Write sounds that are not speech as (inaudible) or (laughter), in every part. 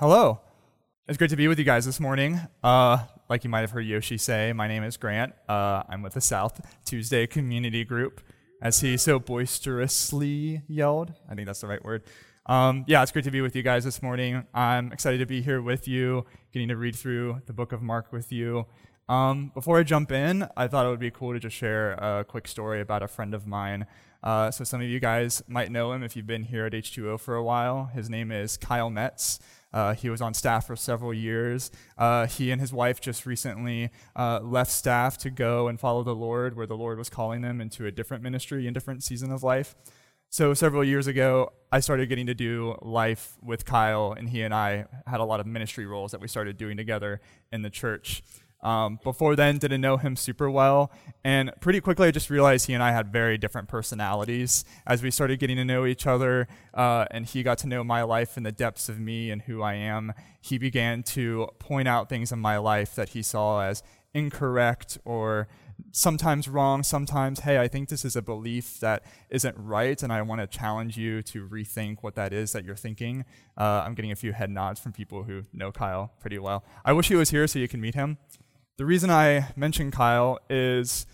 Hello. It's great to be with you guys this morning. Uh, like you might have heard Yoshi say, my name is Grant. Uh, I'm with the South Tuesday Community Group, as he so boisterously yelled. I think that's the right word. Um, yeah, it's great to be with you guys this morning. I'm excited to be here with you, getting to read through the book of Mark with you. Um, before I jump in, I thought it would be cool to just share a quick story about a friend of mine. Uh, so, some of you guys might know him if you've been here at H2O for a while. His name is Kyle Metz. Uh, he was on staff for several years. Uh, he and his wife just recently uh, left staff to go and follow the Lord, where the Lord was calling them into a different ministry and different season of life. So, several years ago, I started getting to do life with Kyle, and he and I had a lot of ministry roles that we started doing together in the church. Um, before then, didn't know him super well, and pretty quickly I just realized he and I had very different personalities. As we started getting to know each other, uh, and he got to know my life and the depths of me and who I am, he began to point out things in my life that he saw as incorrect or sometimes wrong, sometimes, hey, I think this is a belief that isn't right, and I want to challenge you to rethink what that is that you're thinking. Uh, I'm getting a few head nods from people who know Kyle pretty well. I wish he was here so you can meet him. The reason I mentioned Kyle is,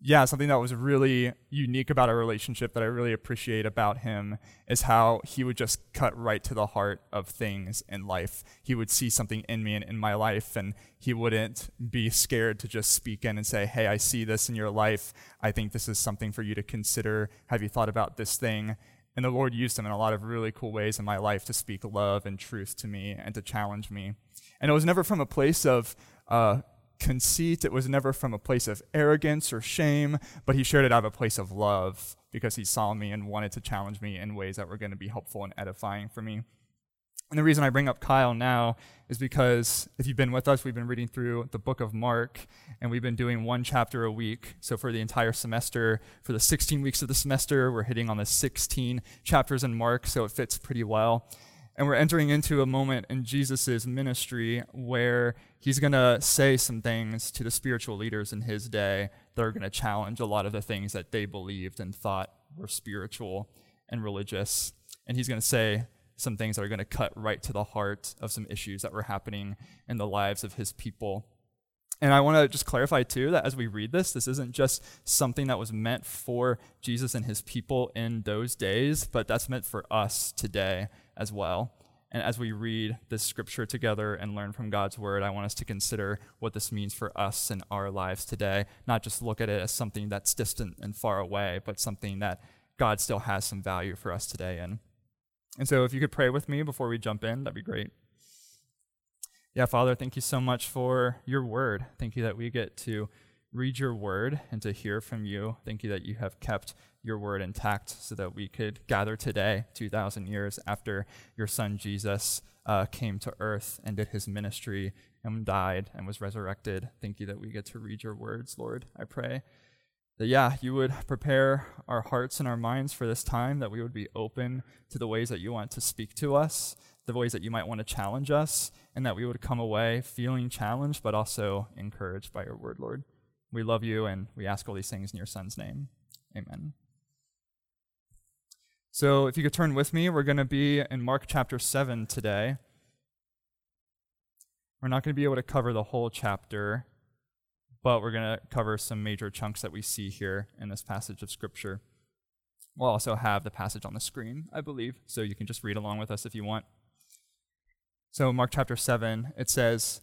yeah, something that was really unique about our relationship that I really appreciate about him is how he would just cut right to the heart of things in life. He would see something in me and in my life, and he wouldn't be scared to just speak in and say, Hey, I see this in your life. I think this is something for you to consider. Have you thought about this thing? And the Lord used him in a lot of really cool ways in my life to speak love and truth to me and to challenge me. And it was never from a place of, uh, conceit. It was never from a place of arrogance or shame, but he shared it out of a place of love because he saw me and wanted to challenge me in ways that were going to be helpful and edifying for me. And the reason I bring up Kyle now is because if you've been with us, we've been reading through the book of Mark, and we've been doing one chapter a week. So for the entire semester, for the 16 weeks of the semester, we're hitting on the 16 chapters in Mark, so it fits pretty well. And we're entering into a moment in Jesus' ministry where he's going to say some things to the spiritual leaders in his day that are going to challenge a lot of the things that they believed and thought were spiritual and religious. And he's going to say some things that are going to cut right to the heart of some issues that were happening in the lives of his people. And I want to just clarify too that as we read this, this isn't just something that was meant for Jesus and his people in those days, but that's meant for us today as well. And as we read this scripture together and learn from God's word, I want us to consider what this means for us in our lives today, not just look at it as something that's distant and far away, but something that God still has some value for us today in. And so if you could pray with me before we jump in, that'd be great. Yeah, Father, thank you so much for your word. Thank you that we get to read your word and to hear from you. Thank you that you have kept your word intact so that we could gather today, 2,000 years after your son Jesus uh, came to earth and did his ministry and died and was resurrected. Thank you that we get to read your words, Lord. I pray that, yeah, you would prepare our hearts and our minds for this time, that we would be open to the ways that you want to speak to us, the ways that you might want to challenge us, and that we would come away feeling challenged but also encouraged by your word, Lord. We love you and we ask all these things in your son's name. Amen. So, if you could turn with me, we're going to be in Mark chapter 7 today. We're not going to be able to cover the whole chapter, but we're going to cover some major chunks that we see here in this passage of Scripture. We'll also have the passage on the screen, I believe, so you can just read along with us if you want. So, Mark chapter 7, it says,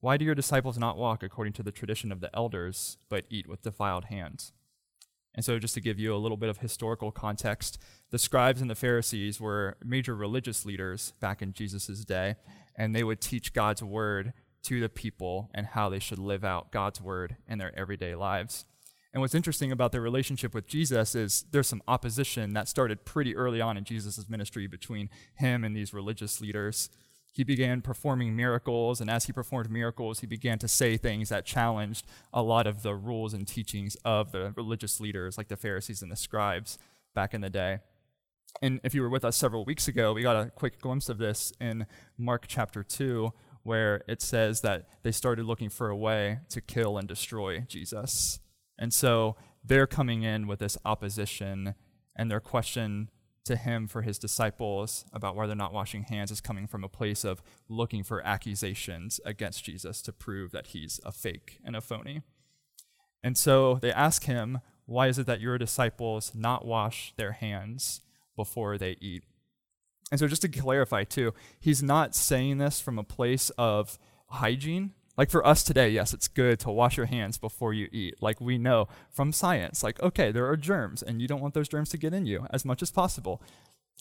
Why do your disciples not walk according to the tradition of the elders, but eat with defiled hands? And so, just to give you a little bit of historical context, the scribes and the Pharisees were major religious leaders back in Jesus' day, and they would teach God's word to the people and how they should live out God's word in their everyday lives. And what's interesting about their relationship with Jesus is there's some opposition that started pretty early on in Jesus' ministry between him and these religious leaders. He began performing miracles, and as he performed miracles, he began to say things that challenged a lot of the rules and teachings of the religious leaders, like the Pharisees and the scribes back in the day. And if you were with us several weeks ago, we got a quick glimpse of this in Mark chapter 2, where it says that they started looking for a way to kill and destroy Jesus. And so they're coming in with this opposition, and their question to him for his disciples about why they're not washing hands is coming from a place of looking for accusations against Jesus to prove that he's a fake and a phony. And so they ask him, Why is it that your disciples not wash their hands before they eat? And so, just to clarify, too, he's not saying this from a place of hygiene like for us today, yes, it's good to wash your hands before you eat. Like we know from science, like, okay, there are germs and you don't want those germs to get in you as much as possible.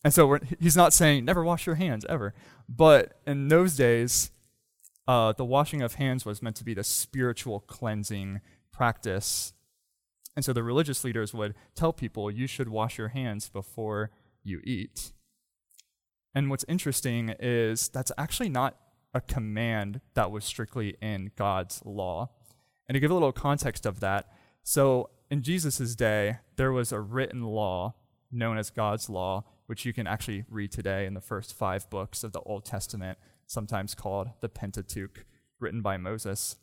And so he's not saying never wash your hands ever. But in those days, uh, the washing of hands was meant to be the spiritual cleansing practice. And so the religious leaders would tell people, you should wash your hands before you eat. And what's interesting is that's actually not a command that was strictly in God's law. And to give a little context of that, so in Jesus' day, there was a written law known as God's law, which you can actually read today in the first five books of the Old Testament, sometimes called the Pentateuch, written by Moses.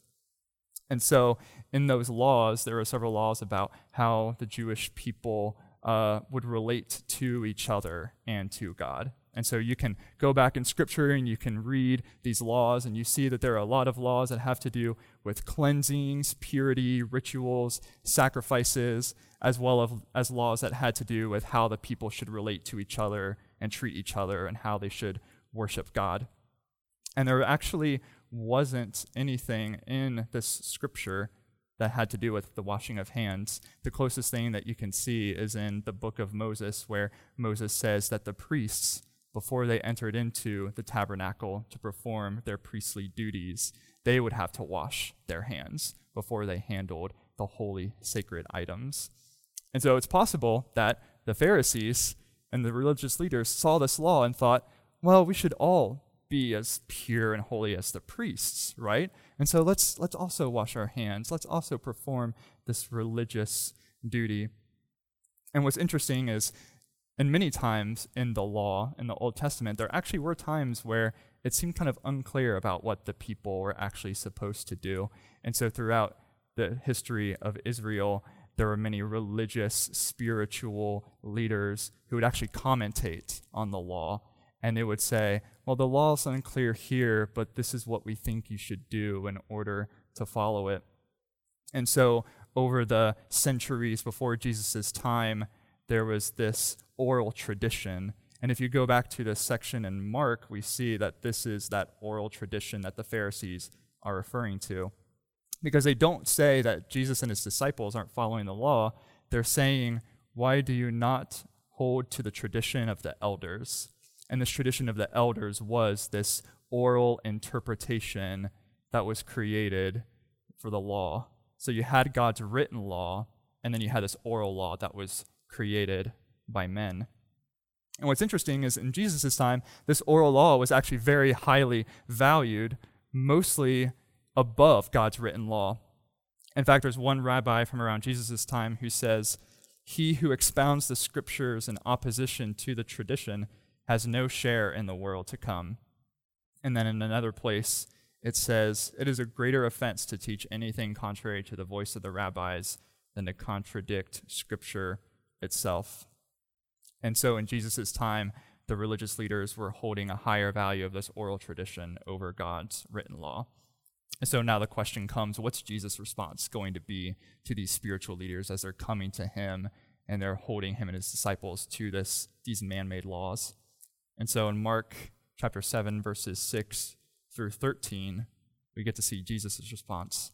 And so, in those laws, there are several laws about how the Jewish people uh, would relate to each other and to God. And so you can go back in scripture and you can read these laws, and you see that there are a lot of laws that have to do with cleansings, purity, rituals, sacrifices, as well as laws that had to do with how the people should relate to each other and treat each other and how they should worship God. And there actually wasn't anything in this scripture that had to do with the washing of hands. The closest thing that you can see is in the book of Moses, where Moses says that the priests before they entered into the tabernacle to perform their priestly duties, they would have to wash their hands before they handled the holy, sacred items. And so it's possible that the Pharisees and the religious leaders saw this law and thought, well, we should all be as pure and holy as the priests, right? And so let's let's also wash our hands. Let's also perform this religious duty. And what's interesting is and many times in the law, in the Old Testament, there actually were times where it seemed kind of unclear about what the people were actually supposed to do. And so throughout the history of Israel, there were many religious, spiritual leaders who would actually commentate on the law. And they would say, well, the law is unclear here, but this is what we think you should do in order to follow it. And so, over the centuries before Jesus' time, there was this oral tradition. And if you go back to this section in Mark, we see that this is that oral tradition that the Pharisees are referring to. Because they don't say that Jesus and his disciples aren't following the law, they're saying, Why do you not hold to the tradition of the elders? And this tradition of the elders was this oral interpretation that was created for the law. So you had God's written law, and then you had this oral law that was created by men. And what's interesting is in Jesus' time, this oral law was actually very highly valued, mostly above God's written law. In fact, there's one rabbi from around Jesus' time who says, He who expounds the scriptures in opposition to the tradition has no share in the world to come. And then in another place, it says, It is a greater offense to teach anything contrary to the voice of the rabbis than to contradict scripture itself. And so in Jesus' time, the religious leaders were holding a higher value of this oral tradition over God's written law. And so now the question comes what's Jesus' response going to be to these spiritual leaders as they're coming to him and they're holding him and his disciples to this, these man made laws? And so in Mark chapter 7, verses 6 through 13, we get to see Jesus' response.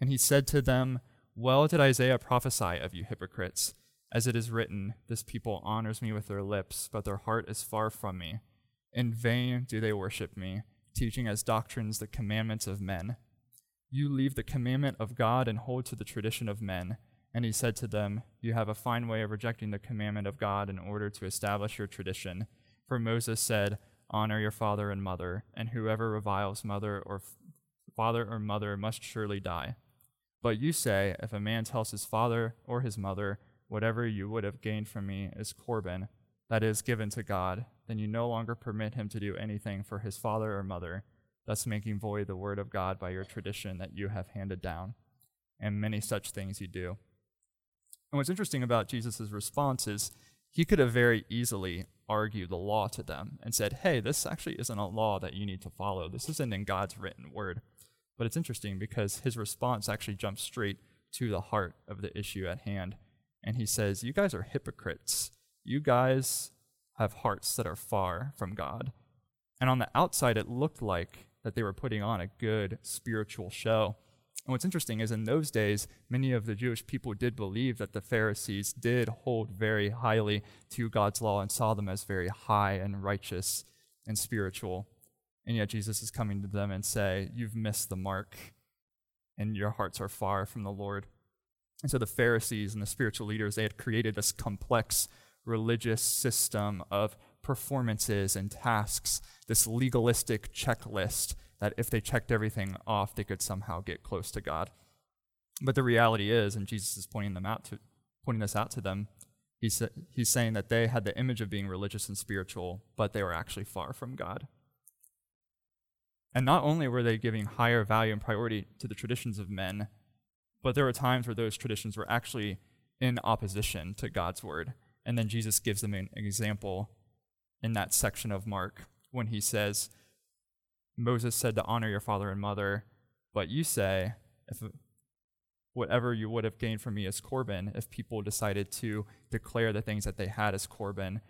And he said to them, Well did Isaiah prophesy of you hypocrites as it is written, This people honors me with their lips, but their heart is far from me. In vain do they worship me, teaching as doctrines the commandments of men. You leave the commandment of God and hold to the tradition of men. And he said to them, You have a fine way of rejecting the commandment of God in order to establish your tradition. For Moses said, honor your father and mother, and whoever reviles mother or f- father or mother must surely die. But you say, if a man tells his father or his mother, whatever you would have gained from me is Corban, that is given to God, then you no longer permit him to do anything for his father or mother, thus making void the word of God by your tradition that you have handed down. And many such things you do. And what's interesting about Jesus' response is he could have very easily argued the law to them and said, hey, this actually isn't a law that you need to follow. This isn't in God's written word. But it's interesting because his response actually jumps straight to the heart of the issue at hand. And he says, You guys are hypocrites. You guys have hearts that are far from God. And on the outside, it looked like that they were putting on a good spiritual show. And what's interesting is in those days, many of the Jewish people did believe that the Pharisees did hold very highly to God's law and saw them as very high and righteous and spiritual. And yet Jesus is coming to them and say, You've missed the mark, and your hearts are far from the Lord. And so the Pharisees and the spiritual leaders, they had created this complex religious system of performances and tasks, this legalistic checklist that if they checked everything off, they could somehow get close to God. But the reality is, and Jesus is pointing them out to pointing this out to them, he's, he's saying that they had the image of being religious and spiritual, but they were actually far from God. And not only were they giving higher value and priority to the traditions of men, but there were times where those traditions were actually in opposition to God's word. And then Jesus gives them an example in that section of Mark when he says, Moses said to honor your father and mother, but you say, if whatever you would have gained from me is Corban, if people decided to declare the things that they had as Corban,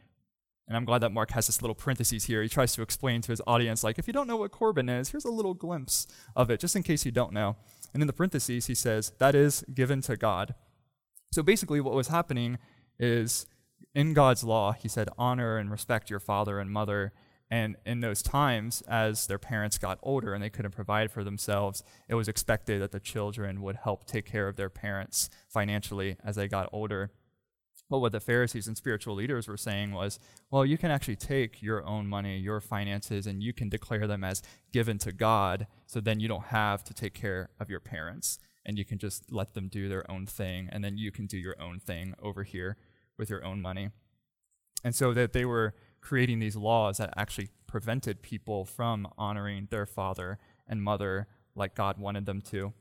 and I'm glad that Mark has this little parentheses here. He tries to explain to his audience, like, if you don't know what Corban is, here's a little glimpse of it, just in case you don't know. And in the parentheses, he says, that is given to God. So basically, what was happening is in God's law, he said, honor and respect your father and mother. And in those times, as their parents got older and they couldn't provide for themselves, it was expected that the children would help take care of their parents financially as they got older. But what the Pharisees and spiritual leaders were saying was, well, you can actually take your own money, your finances, and you can declare them as given to God, so then you don't have to take care of your parents, and you can just let them do their own thing, and then you can do your own thing over here with your own money. And so that they were creating these laws that actually prevented people from honoring their father and mother like God wanted them to.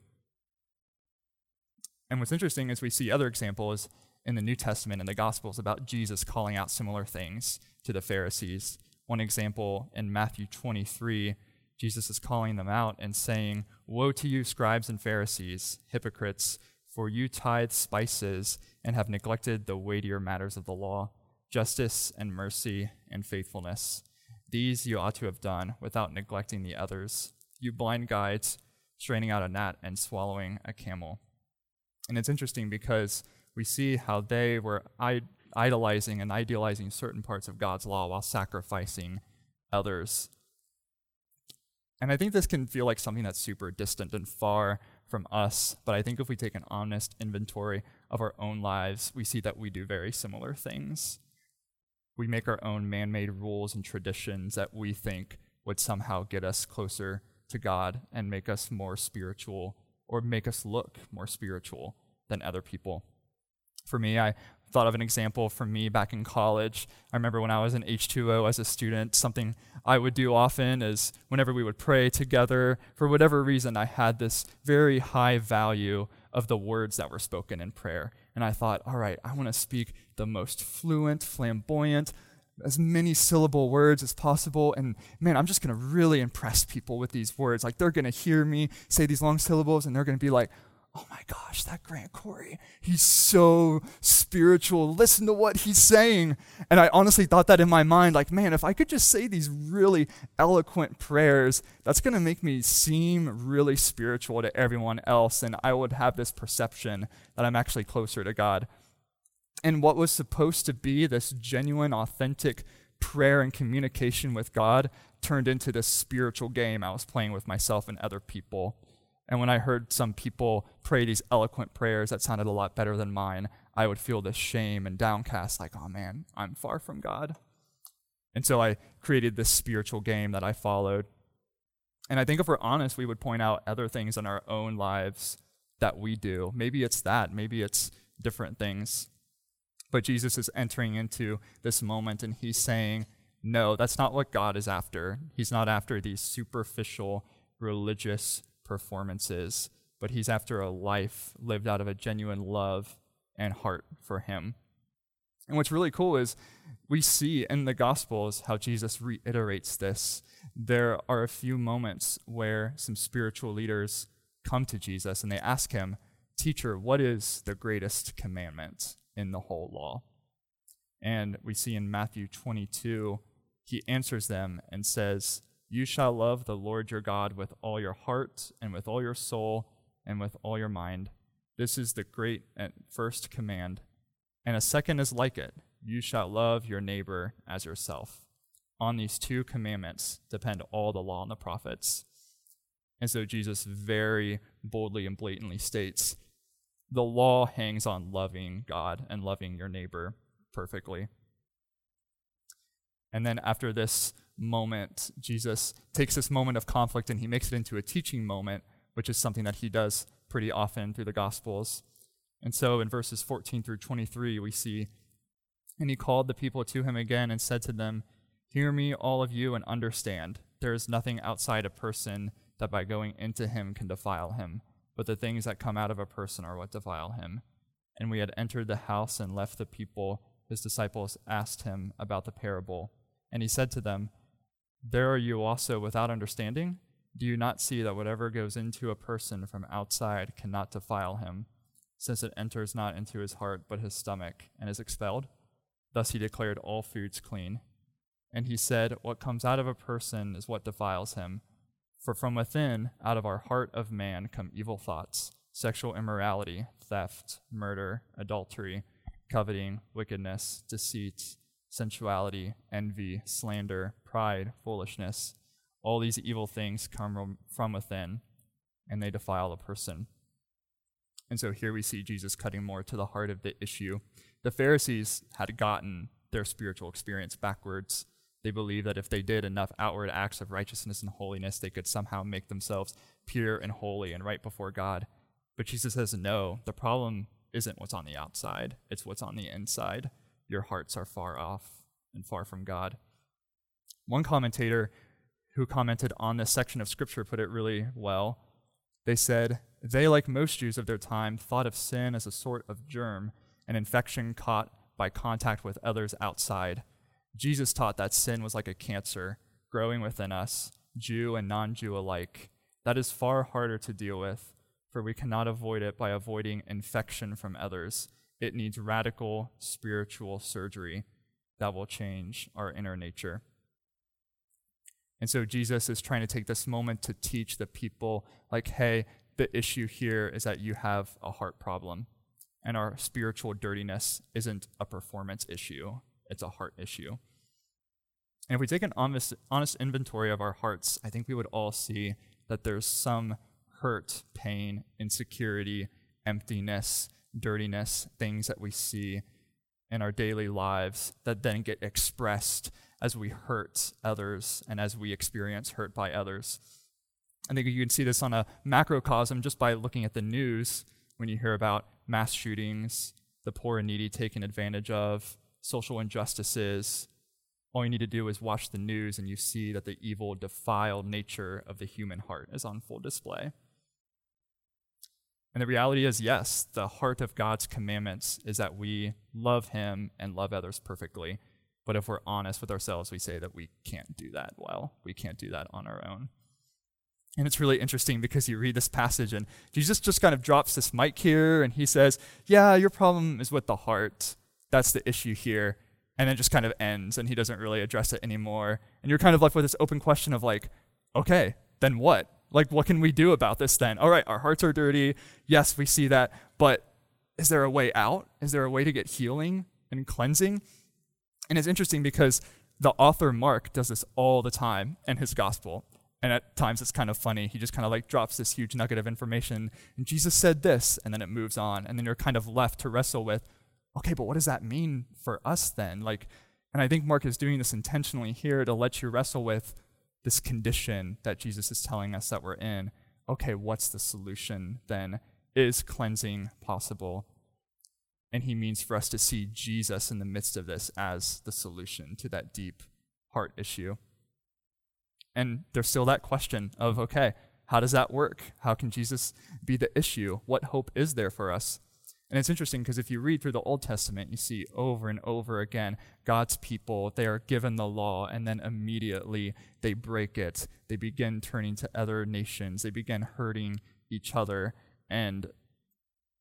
And what's interesting is we see other examples in the New Testament and the Gospels about Jesus calling out similar things to the Pharisees. One example in Matthew 23, Jesus is calling them out and saying, Woe to you, scribes and Pharisees, hypocrites, for you tithe spices and have neglected the weightier matters of the law, justice and mercy and faithfulness. These you ought to have done without neglecting the others. You blind guides, straining out a gnat and swallowing a camel. And it's interesting because we see how they were idolizing and idealizing certain parts of God's law while sacrificing others. And I think this can feel like something that's super distant and far from us, but I think if we take an honest inventory of our own lives, we see that we do very similar things. We make our own man made rules and traditions that we think would somehow get us closer to God and make us more spiritual or make us look more spiritual than other people for me. I thought of an example from me back in college. I remember when I was in H2O as a student, something I would do often is whenever we would pray together, for whatever reason, I had this very high value of the words that were spoken in prayer. And I thought, all right, I want to speak the most fluent, flamboyant, as many syllable words as possible. And man, I'm just going to really impress people with these words. Like they're going to hear me say these long syllables and they're going to be like, oh my gosh, that Grant Corey, he's so spiritual. Listen to what he's saying. And I honestly thought that in my mind, like, man, if I could just say these really eloquent prayers, that's going to make me seem really spiritual to everyone else. And I would have this perception that I'm actually closer to God. And what was supposed to be this genuine, authentic prayer and communication with God turned into this spiritual game I was playing with myself and other people. And when I heard some people pray these eloquent prayers that sounded a lot better than mine, I would feel this shame and downcast, like, oh man, I'm far from God. And so I created this spiritual game that I followed. And I think if we're honest, we would point out other things in our own lives that we do. Maybe it's that, maybe it's different things. But Jesus is entering into this moment and he's saying, no, that's not what God is after. He's not after these superficial religious performances, but he's after a life lived out of a genuine love and heart for him. And what's really cool is we see in the Gospels how Jesus reiterates this. There are a few moments where some spiritual leaders come to Jesus and they ask him, Teacher, what is the greatest commandment in the whole law? And we see in Matthew 22, he answers them and says, You shall love the Lord your God with all your heart and with all your soul and with all your mind. This is the great and first command. And a second is like it you shall love your neighbor as yourself. On these two commandments depend all the law and the prophets. And so Jesus very boldly and blatantly states the law hangs on loving God and loving your neighbor perfectly. And then after this moment, Jesus takes this moment of conflict and he makes it into a teaching moment, which is something that he does pretty often through the Gospels. And so in verses 14 through 23, we see, And he called the people to him again and said to them, Hear me, all of you, and understand. There is nothing outside a person that by going into him can defile him, but the things that come out of a person are what defile him. And we had entered the house and left the people. His disciples asked him about the parable. And he said to them, There are you also without understanding? Do you not see that whatever goes into a person from outside cannot defile him, since it enters not into his heart but his stomach, and is expelled? Thus he declared all foods clean. And he said, What comes out of a person is what defiles him. For from within, out of our heart of man, come evil thoughts, sexual immorality, theft, murder, adultery, coveting, wickedness, deceit, sensuality, envy, slander, pride, foolishness. All these evil things come from within, and they defile a person. And so here we see Jesus cutting more to the heart of the issue. The Pharisees had gotten their spiritual experience backwards. They believed that if they did enough outward acts of righteousness and holiness, they could somehow make themselves pure and holy and right before God. But Jesus says, no, the problem isn't what's on the outside, it's what's on the inside. Your hearts are far off and far from God. One commentator who commented on this section of scripture put it really well. They said, They, like most Jews of their time, thought of sin as a sort of germ, an infection caught by contact with others outside. Jesus taught that sin was like a cancer growing within us, Jew and non Jew alike. That is far harder to deal with, for we cannot avoid it by avoiding infection from others. It needs radical spiritual surgery that will change our inner nature. And so Jesus is trying to take this moment to teach the people, like, hey, the issue here is that you have a heart problem. And our spiritual dirtiness isn't a performance issue, it's a heart issue. And if we take an honest, honest inventory of our hearts, I think we would all see that there's some hurt, pain, insecurity, emptiness, dirtiness, things that we see in our daily lives that then get expressed as we hurt others and as we experience hurt by others. I think you can see this on a macrocosm just by looking at the news when you hear about mass shootings, the poor and needy taken advantage of, social injustices. All you need to do is watch the news and you see that the evil, defiled nature of the human heart is on full display. And the reality is, yes, the heart of God's commandments is that we love Him and love others perfectly. But if we're honest with ourselves, we say that we can't do that well. We can't do that on our own. And it's really interesting because you read this passage and Jesus just kind of drops this mic here and he says, Yeah, your problem is with the heart. That's the issue here. And then just kind of ends and he doesn't really address it anymore. And you're kind of left with this open question of like, okay, then what? Like, what can we do about this then? All right, our hearts are dirty. Yes, we see that. But is there a way out? Is there a way to get healing and cleansing? And it's interesting because the author Mark does this all the time in his gospel. And at times it's kind of funny. He just kind of like drops this huge nugget of information. And Jesus said this, and then it moves on. And then you're kind of left to wrestle with, okay, but what does that mean for us then? Like, And I think Mark is doing this intentionally here to let you wrestle with this condition that Jesus is telling us that we're in. Okay, what's the solution then? Is cleansing possible? And he means for us to see Jesus in the midst of this as the solution to that deep heart issue. And there's still that question of okay, how does that work? How can Jesus be the issue? What hope is there for us? And it's interesting because if you read through the Old Testament, you see over and over again God's people, they are given the law and then immediately they break it. They begin turning to other nations, they begin hurting each other. And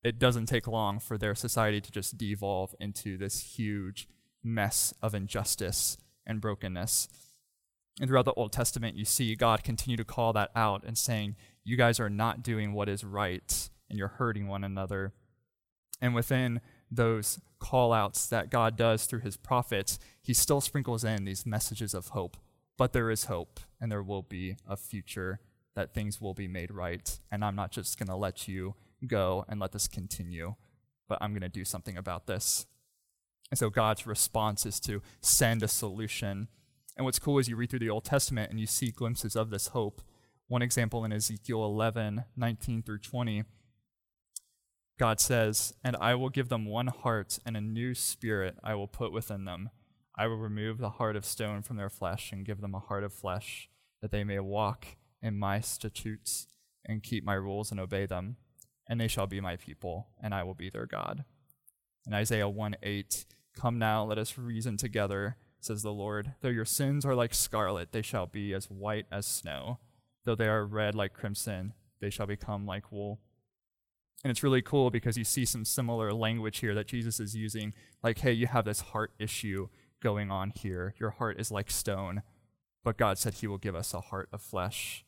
it doesn't take long for their society to just devolve into this huge mess of injustice and brokenness. And throughout the Old Testament, you see God continue to call that out and saying, You guys are not doing what is right, and you're hurting one another. And within those call outs that God does through his prophets, he still sprinkles in these messages of hope. But there is hope, and there will be a future that things will be made right. And I'm not just going to let you go and let this continue, but I'm going to do something about this. And so God's response is to send a solution. And what's cool is you read through the Old Testament and you see glimpses of this hope. One example in Ezekiel 11, 19 through 20 God says, And I will give them one heart, and a new spirit I will put within them. I will remove the heart of stone from their flesh, and give them a heart of flesh, that they may walk in my statutes, and keep my rules, and obey them. And they shall be my people, and I will be their God. In Isaiah 1 8, Come now, let us reason together, says the Lord. Though your sins are like scarlet, they shall be as white as snow. Though they are red like crimson, they shall become like wool. And it's really cool because you see some similar language here that Jesus is using. Like, hey, you have this heart issue going on here. Your heart is like stone, but God said He will give us a heart of flesh.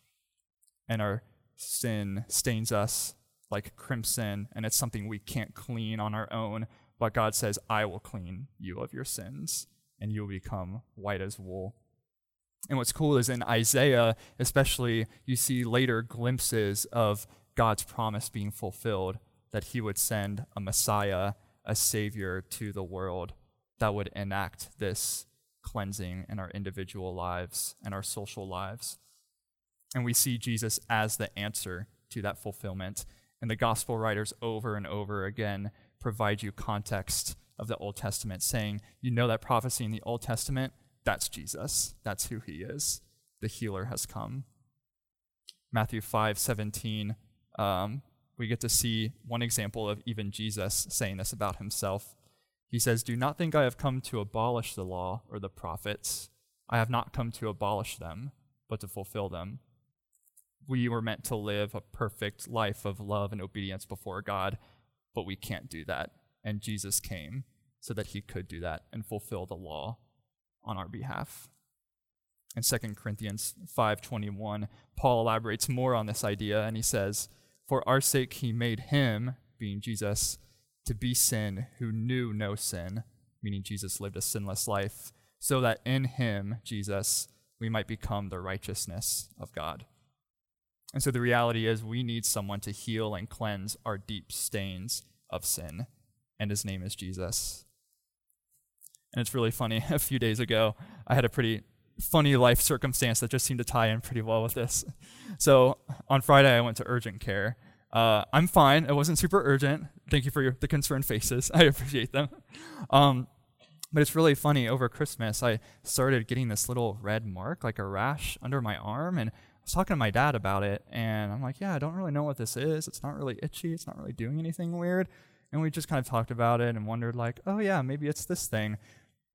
And our sin stains us like crimson, and it's something we can't clean on our own. But God says, I will clean you of your sins, and you will become white as wool. And what's cool is in Isaiah, especially, you see later glimpses of God's promise being fulfilled that he would send a Messiah, a Savior to the world that would enact this cleansing in our individual lives and our social lives. And we see Jesus as the answer to that fulfillment. And the gospel writers over and over again provide you context of the Old Testament, saying, You know that prophecy in the Old Testament? That's Jesus. That's who he is. The healer has come. Matthew 5 17 um, we get to see one example of even Jesus saying this about himself. He says, Do not think I have come to abolish the law or the prophets. I have not come to abolish them, but to fulfill them. We were meant to live a perfect life of love and obedience before God, but we can't do that. And Jesus came so that he could do that and fulfill the law on our behalf. In 2 Corinthians 5:21, Paul elaborates more on this idea and he says, for our sake, he made him, being Jesus, to be sin who knew no sin, meaning Jesus lived a sinless life, so that in him, Jesus, we might become the righteousness of God. And so the reality is, we need someone to heal and cleanse our deep stains of sin, and his name is Jesus. And it's really funny. (laughs) A few days ago, I had a pretty funny life circumstance that just seemed to tie in pretty well with this. So on Friday, I went to urgent care. Uh, I'm fine. It wasn't super urgent. Thank you for your, the concerned faces. (laughs) I appreciate them. Um, but it's really funny. Over Christmas, I started getting this little red mark, like a rash under my arm, and I was talking to my dad about it, and I'm like, "Yeah, I don't really know what this is. It's not really itchy. It's not really doing anything weird." And we just kind of talked about it and wondered, like, "Oh yeah, maybe it's this thing."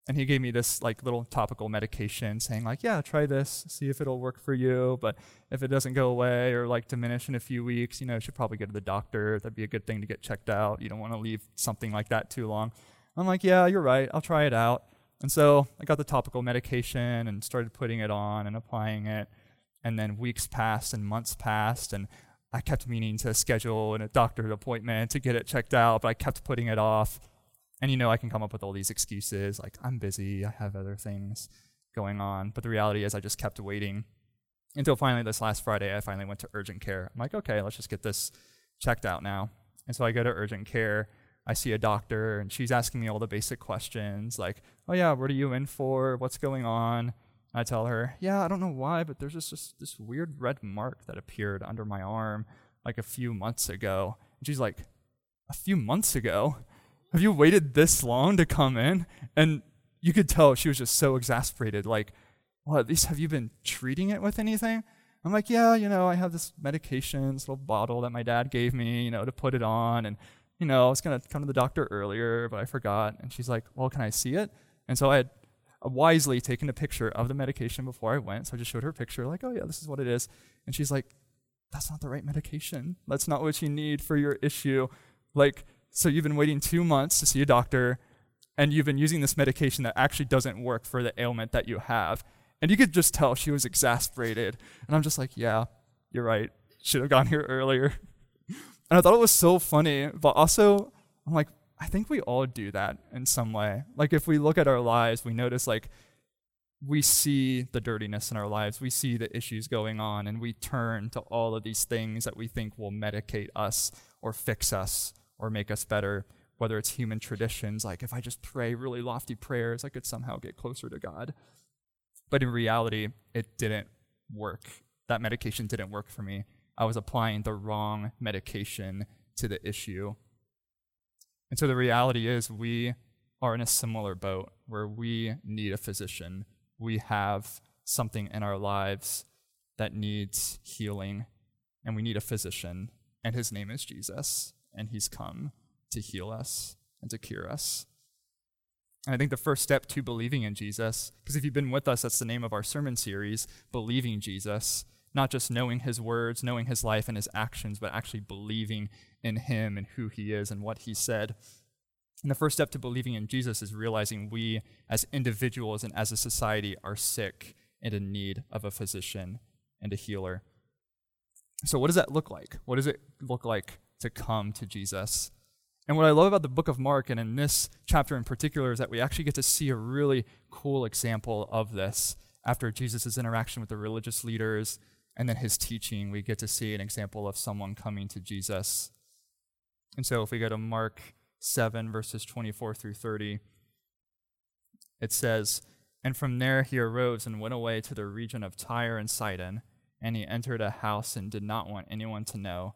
And he gave me this like little topical medication saying like yeah try this see if it'll work for you but if it doesn't go away or like diminish in a few weeks you know you should probably go to the doctor. That'd be a good thing to get checked out. You don't want to leave something like that too long. I'm like yeah you're right. I'll try it out. And so i got the topical medication and started putting it on and applying it. And then weeks passed and months passed and i kept meaning to schedule a doctor's appointment to get it checked out but i kept putting it off and you know, I can come up with all these excuses like, I'm busy, I have other things going on. But the reality is, I just kept waiting until finally this last Friday, I finally went to urgent care. I'm like, okay, let's just get this checked out now. And so I go to urgent care. I see a doctor and she's asking me all the basic questions like, oh yeah, what are you in for? What's going on? I tell her, yeah, I don't know why, but there's just this, this weird red mark that appeared under my arm like a few months ago. And she's like, a few months ago? Have you waited this long to come in? And you could tell she was just so exasperated. Like, well, at least have you been treating it with anything? I'm like, yeah, you know, I have this medication, this little bottle that my dad gave me, you know, to put it on. And you know, I was going to come to the doctor earlier, but I forgot. And she's like, well, can I see it? And so I had uh, wisely taken a picture of the medication before I went. So I just showed her a picture, like, oh, yeah, this is what it is. And she's like, that's not the right medication. That's not what you need for your issue. Like, so you've been waiting two months to see a doctor, and you've been using this medication that actually doesn't work for the ailment that you have. And you could just tell she was exasperated. And I'm just like, yeah, you're right. Should have gone here earlier. (laughs) And I thought it was so funny, but also I'm like, I think we all do that in some way. Like if we look at our lives, we notice like we see the dirtiness in our lives, we see the issues going on, and we turn to all of these things that we think will medicate us or fix us or make us better. Whether it's human traditions, like if I just pray really lofty prayers, I could somehow get closer to God. But in reality, it didn't work. That medication didn't work for me. I was applying the wrong medication to the issue. And so the reality is, we are in a similar boat where we need a physician. We have something in our lives that needs healing, and we need a physician, and his name is Jesus, and he's come to heal us and to cure us. And I think the first step to believing in Jesus, because if you've been with us, that's the name of our sermon series, Believing Jesus, not just knowing his words, knowing his life and his actions, but actually believing in him and who he is and what he said. And the first step to believing in Jesus is realizing we, as individuals and as a society, are sick and in need of a physician and a healer. So, what does that look like? What does it look like to come to Jesus? And what I love about the book of Mark, and in this chapter in particular, is that we actually get to see a really cool example of this after Jesus' interaction with the religious leaders and then his teaching, we get to see an example of someone coming to Jesus. And so if we go to Mark 7, verses 24 through 30, it says, And from there he arose and went away to the region of Tyre and Sidon, and he entered a house and did not want anyone to know,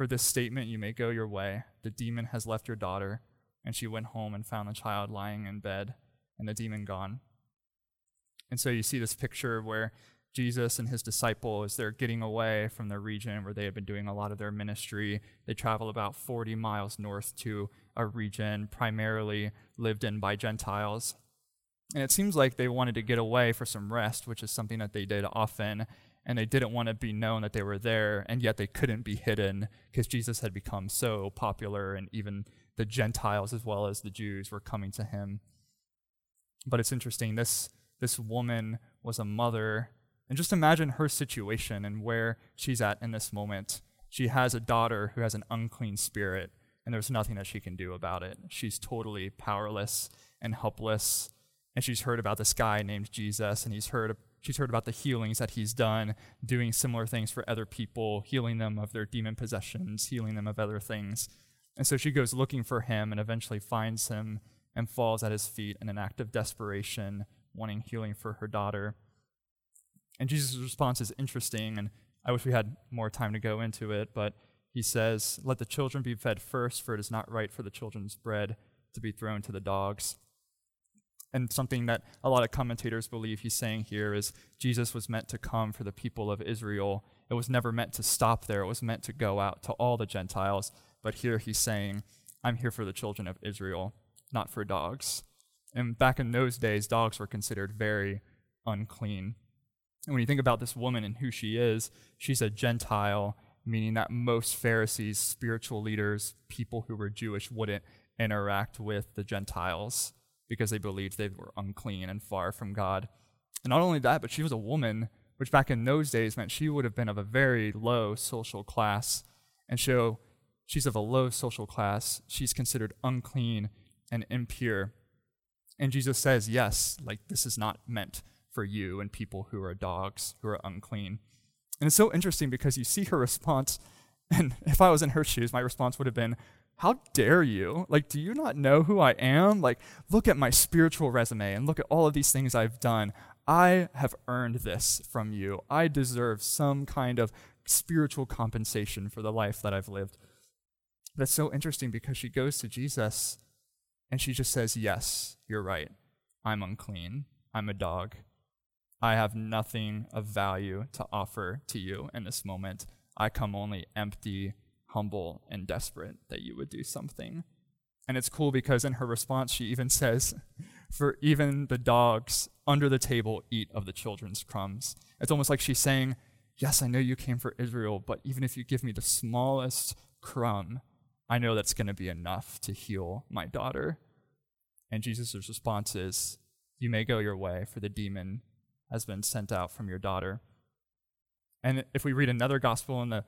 For this statement you may go your way. The demon has left your daughter. And she went home and found the child lying in bed, and the demon gone. And so you see this picture where Jesus and his disciples, they're getting away from the region where they have been doing a lot of their ministry. They travel about 40 miles north to a region primarily lived in by Gentiles. And it seems like they wanted to get away for some rest, which is something that they did often. And they didn't want to be known that they were there, and yet they couldn't be hidden because Jesus had become so popular, and even the Gentiles as well as the Jews were coming to him. But it's interesting, this, this woman was a mother and just imagine her situation and where she's at in this moment. She has a daughter who has an unclean spirit, and there's nothing that she can do about it. She's totally powerless and helpless. And she's heard about this guy named Jesus, and he's heard she's heard about the healings that he's done, doing similar things for other people, healing them of their demon possessions, healing them of other things. And so she goes looking for him and eventually finds him and falls at his feet in an act of desperation, wanting healing for her daughter. And Jesus' response is interesting, and I wish we had more time to go into it, but he says, Let the children be fed first, for it is not right for the children's bread to be thrown to the dogs. And something that a lot of commentators believe he's saying here is Jesus was meant to come for the people of Israel. It was never meant to stop there, it was meant to go out to all the Gentiles. But here he's saying, I'm here for the children of Israel, not for dogs. And back in those days, dogs were considered very unclean. And when you think about this woman and who she is, she's a Gentile, meaning that most Pharisees, spiritual leaders, people who were Jewish, wouldn't interact with the Gentiles because they believed they were unclean and far from God. And not only that, but she was a woman, which back in those days meant she would have been of a very low social class. And so she's of a low social class. She's considered unclean and impure. And Jesus says, yes, like this is not meant for you and people who are dogs, who are unclean. And it's so interesting because you see her response, and (laughs) if I was in her shoes, my response would have been, How dare you? Like, do you not know who I am? Like, look at my spiritual resume and look at all of these things I've done. I have earned this from you. I deserve some kind of spiritual compensation for the life that I've lived. That's so interesting because she goes to Jesus and she just says, Yes, you're right. I'm unclean. I'm a dog. I have nothing of value to offer to you in this moment. I come only empty, humble, and desperate that you would do something. And it's cool because in her response, she even says, For even the dogs under the table eat of the children's crumbs. It's almost like she's saying, Yes, I know you came for Israel, but even if you give me the smallest crumb, I know that's going to be enough to heal my daughter. And Jesus' response is, You may go your way, for the demon has been sent out from your daughter. And if we read another gospel in the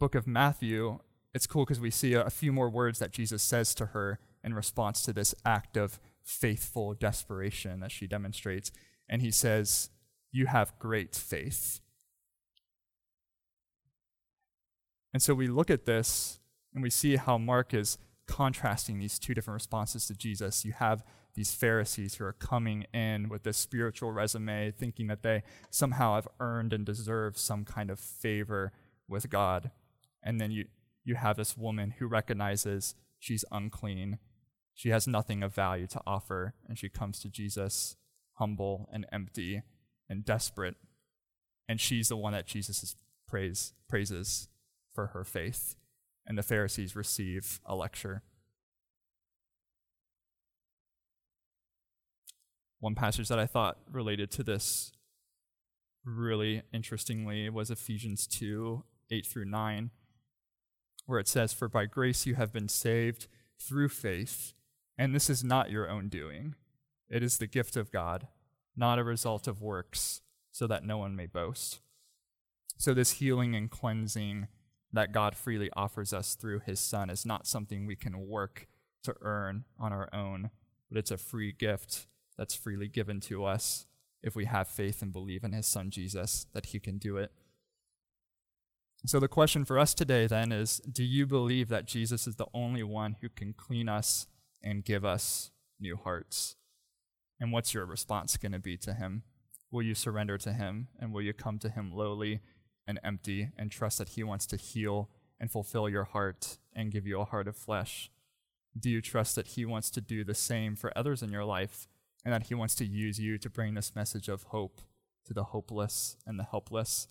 book of Matthew, it's cool because we see a, a, few more words that Jesus says to her in response to this act of faithful desperation that she demonstrates. And he says, You have great faith. And so we look at this and we see how Mark is contrasting these two different responses to Jesus. You have these Pharisees who are coming in with this spiritual resume, thinking that they somehow have earned and deserve some kind of favor with God. And then you, you have this woman who recognizes she's unclean. She has nothing of value to offer, and she comes to Jesus humble and empty and desperate. And she's the one that Jesus praise, praises for her faith. And the Pharisees receive a lecture. One passage that I thought related to this really interestingly was Ephesians 2 8 through 9, where it says, For by grace you have been saved through faith, and this is not your own doing. It is the gift of God, not a result of works, so that no one may boast. So, this healing and cleansing that God freely offers us through his Son is not something we can work to earn on our own, but it's a free gift that's freely given to us if we have faith and believe in his son Jesus that he can do it. So the question for us today then is do you believe that Jesus is the only one who can clean us and give us new hearts? And what's your response going to be to him? Will you surrender to him and will you come to him lowly and empty and trust that he wants to heal and fulfill your heart and give you a heart of flesh? Do you trust that he wants to do the same for others in your life and that He wants to use you to bring this message of hope to the hopeless and the helpless.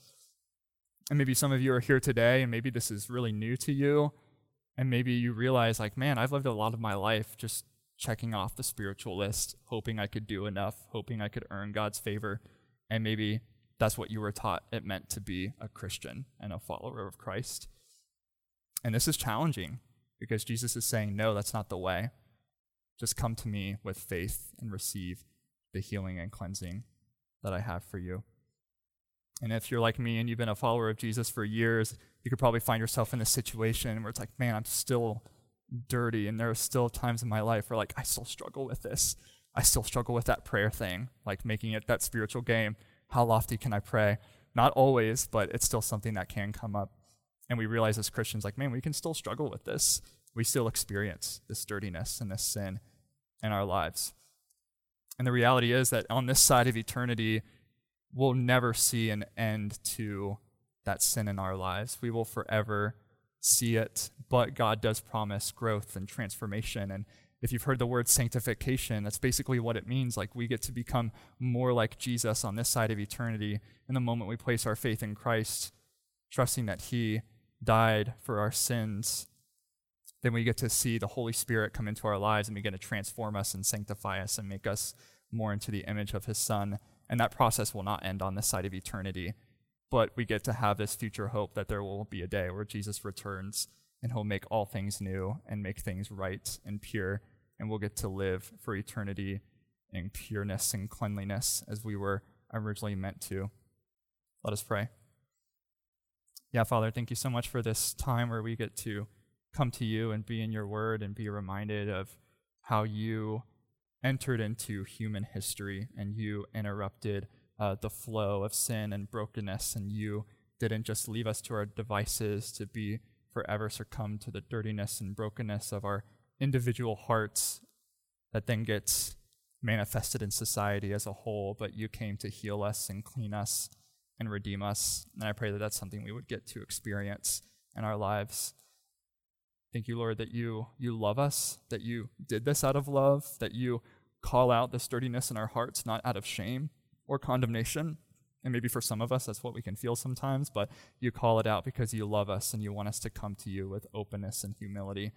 And maybe some of you are here today, and maybe this is really new to you, and maybe you realize, like, man, I've lived a lot of my life just checking off the spiritual list, hoping I could do enough, hoping I could earn God's favor, and maybe that's what you were taught it meant to be a Christian and a follower of Christ. And this is challenging because Jesus is saying, no, that's not the way. Just come to me with faith and receive the healing and cleansing that I have for you. And if you're like me and you've been a follower of Jesus for years, you could probably find yourself in a situation where it's like, man, I'm still dirty. And there are still times in my life where, like, I still struggle with this. I still struggle with that prayer thing, like making it that spiritual game. How lofty can I pray? Not always, but it's still something that can come up. And we realize as Christians, like, man, we can still struggle with this. We still experience this dirtiness and this sin in our lives. And the reality is that on this side of eternity, we'll never see an end to that sin in our lives. We will forever see it, but God does promise growth and transformation. And if you've heard the word sanctification, that's basically what it means. Like we get to become more like Jesus on this side of eternity in the moment we place our faith in Christ, trusting that He died for our sins then we get to see the Holy Spirit come into our lives and begin to transform us and sanctify us and make us more into the image of His Son. And that process will not end on this side of eternity, but we get to have this future hope that there will be a day where Jesus returns and He'll make all things new and make things right and pure, and we'll get to live for eternity in pureness and cleanliness as we were originally meant to. Let us pray. Yeah, Father, thank you so much for this time where we get to come to you and be in your word and be reminded of how you entered into human history and you interrupted uh, the flow of sin and brokenness, and you didn't just leave us to our devices to be forever succumb to the dirtiness and brokenness of our individual hearts that then gets manifested in society as a whole, but you came to heal us and clean us and redeem us. And I pray that that's something we would get to experience in our lives. Thank you, Lord, that you you love us, that you did this out of love, that you call out the sturdiness in our hearts not out of shame or condemnation. And maybe for some of us that's what we can feel sometimes, but you call it out because you love us and you want us to come to you with openness and humility.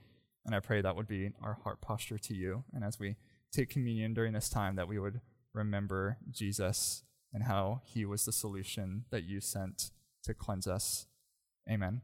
And I pray that would be our heart posture to you. And as we take communion during this time, that we would remember Jesus and how he was the solution that you sent to cleanse us. Amen.